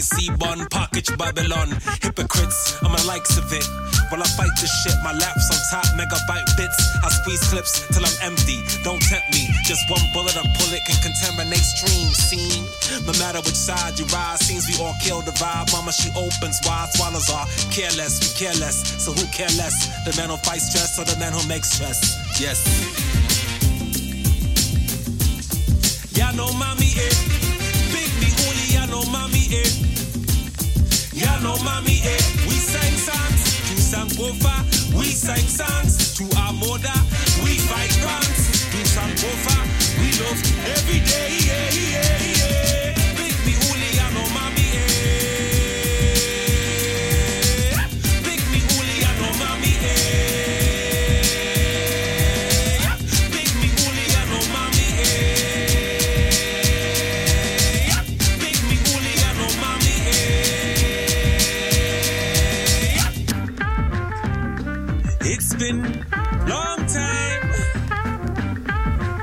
we see bun, package Babylon. Hypocrites, I'm a likes of it. While I fight this shit, my laps on top, megabyte bits. I squeeze clips till I'm empty. Don't tempt me, just one bullet, I pull it can contaminate streams. Scene, no matter which side you ride, seems we all kill the vibe. Mama, she opens wide, swallows are careless, we care less. So who care less? The man who fights stress or the man who makes stress? Yes. Ya mommy, eh? know mommy eh. Eh. We sing songs to. We sing songs to our mother. We fight guns building. Long time.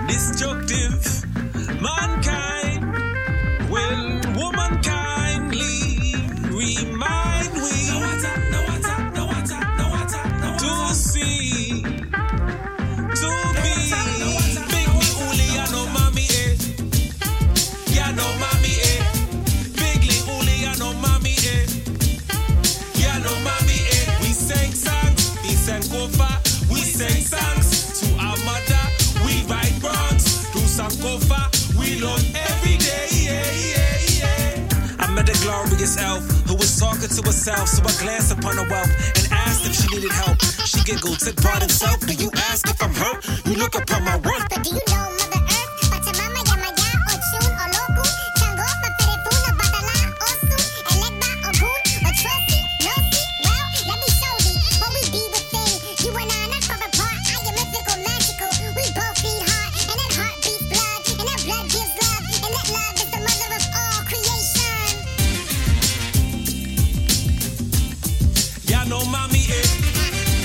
Destructive. Mankind. To herself, so I glanced upon her wealth and asked if she needed help. She giggled, took part in self. Do you ask if I'm hurt? You look upon my worth. But do you know no mami, eh.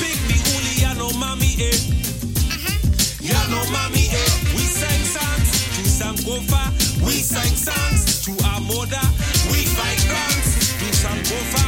Big B Uli, ya no mami, eh. Mm-hmm. Ya no mami, eh. We sang songs to Sankofa. We sang songs to our mother. We fight guns to Sankofa.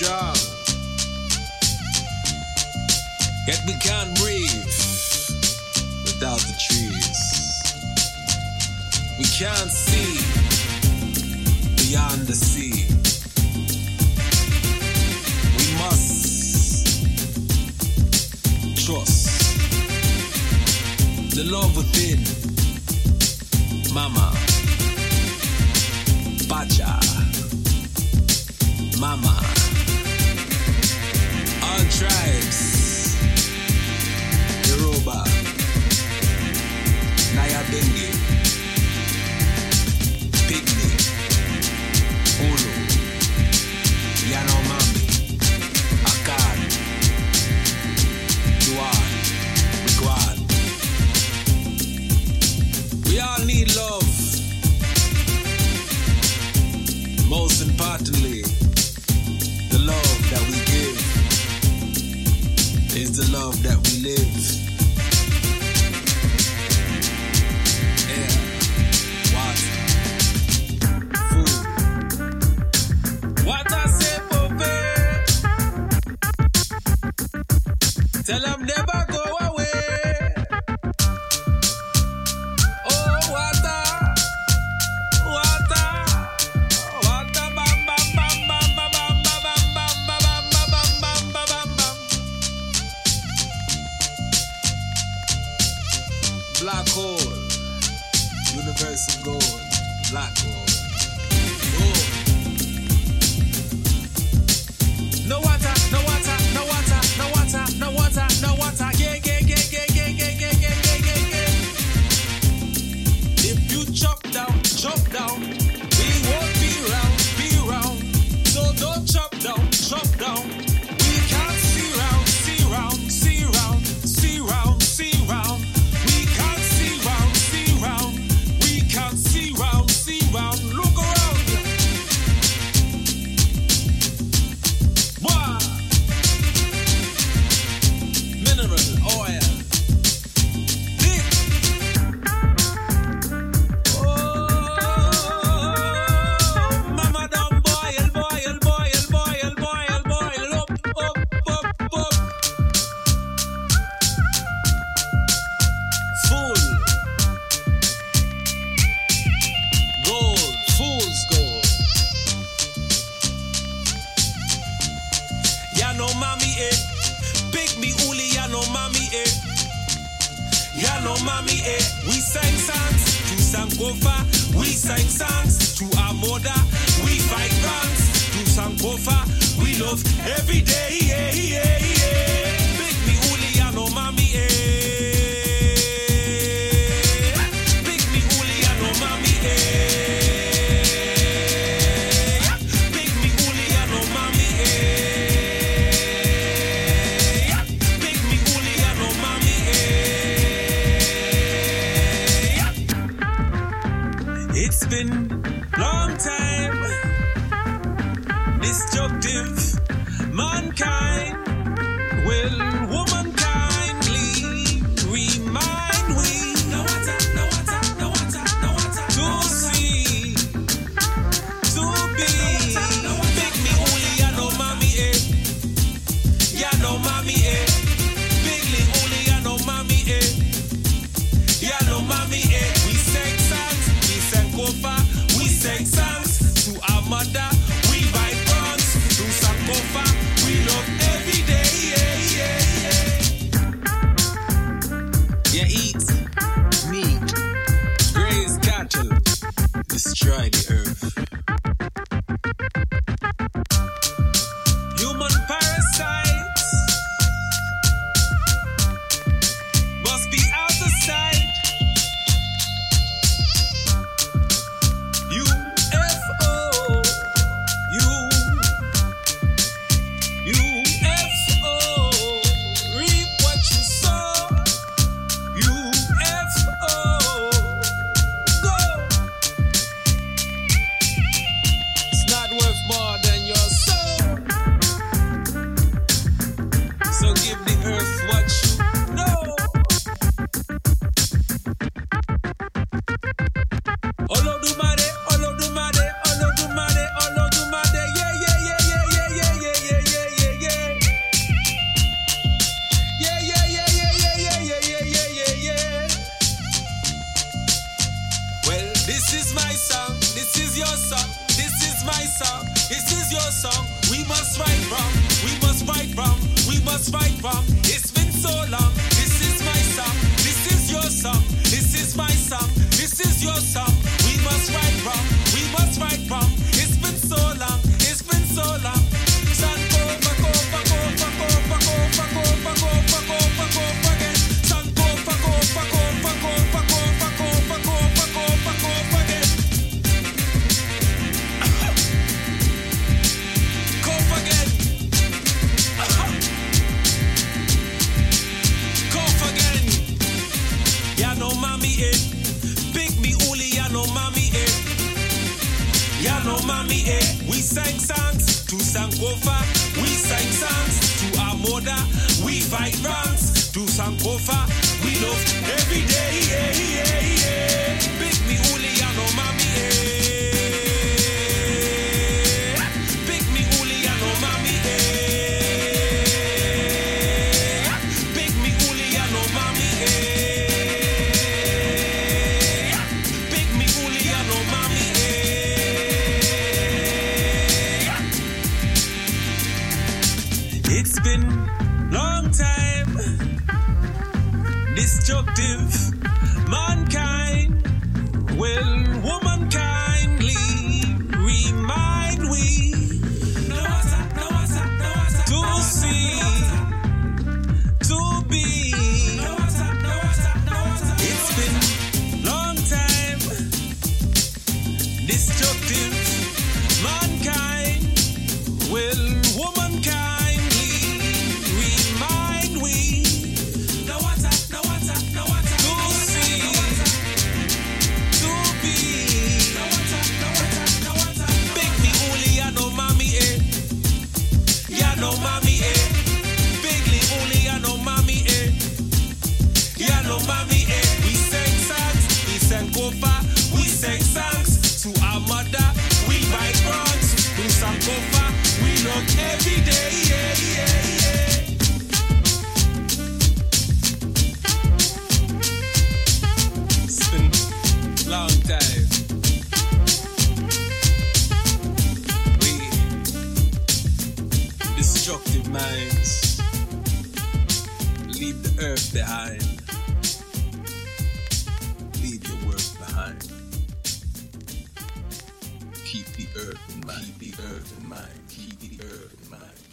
job. Yet we can't breathe without the trees. We can't see beyond the sea. We must trust the love within. Black hole, universe of gold, black hole. no mommy, eh. We sing songs to Sankofa. We sing songs to our mother. We fight songs to Sankofa. We love every day, yeah, yeah, yeah. Make me Uli, no mommy, eh. zwijg van to We love every day, yeah, yeah, yeah. Big me uli Yanomami, eh. Big me uli Yanomami, eh. Big me uli Yanomami, eh. Big me uli Yanomami, eh. It's been long time destructive mankind will womankindly destructive minds leave the earth behind. Leave your work behind. Keep the earth in mind. Keep the earth in mind. Keep the earth in mind.